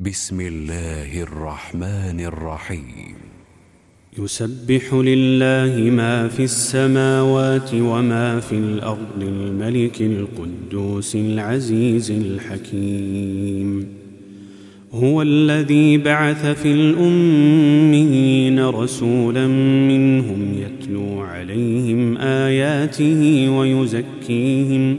بسم الله الرحمن الرحيم. يسبح لله ما في السماوات وما في الأرض الملك القدوس العزيز الحكيم. هو الذي بعث في الأميين رسولا منهم يتلو عليهم آياته ويزكيهم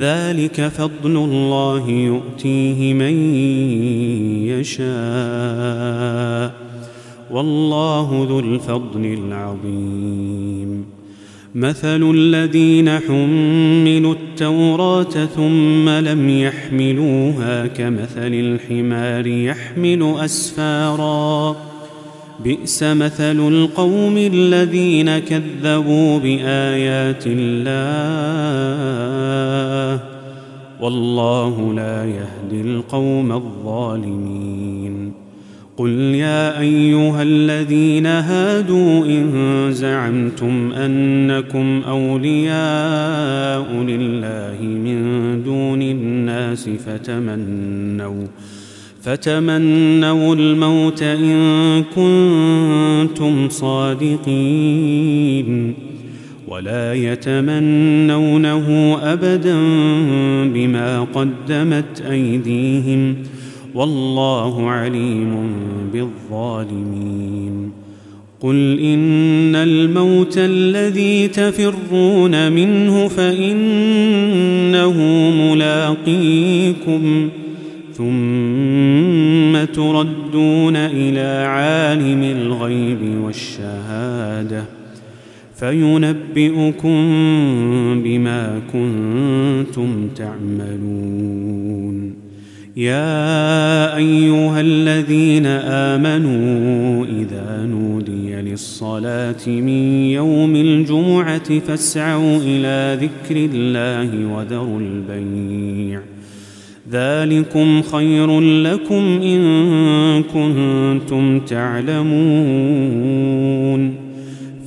ذلك فضل الله يؤتيه من يشاء. والله ذو الفضل العظيم. مثل الذين حملوا التوراة ثم لم يحملوها كمثل الحمار يحمل أسفارا. بئس مثل القوم الذين كذبوا بآيات الله. والله لا يهدي القوم الظالمين. قل يا أيها الذين هادوا إن زعمتم أنكم أولياء لله من دون الناس فتمنوا فتمنوا الموت إن كنتم صادقين. ولا يتمنونه أبدا بما قدمت أيديهم والله عليم بالظالمين. قل إن الموت الذي تفرون منه فإنه ملاقيكم ثم تردون إلى عالم الغيب والشهادة. فينبئكم بما كنتم تعملون. يا أيها الذين آمنوا إذا نودي للصلاة من يوم الجمعة فاسعوا إلى ذكر الله وذروا البيع. ذلكم خير لكم إن كنتم تعلمون.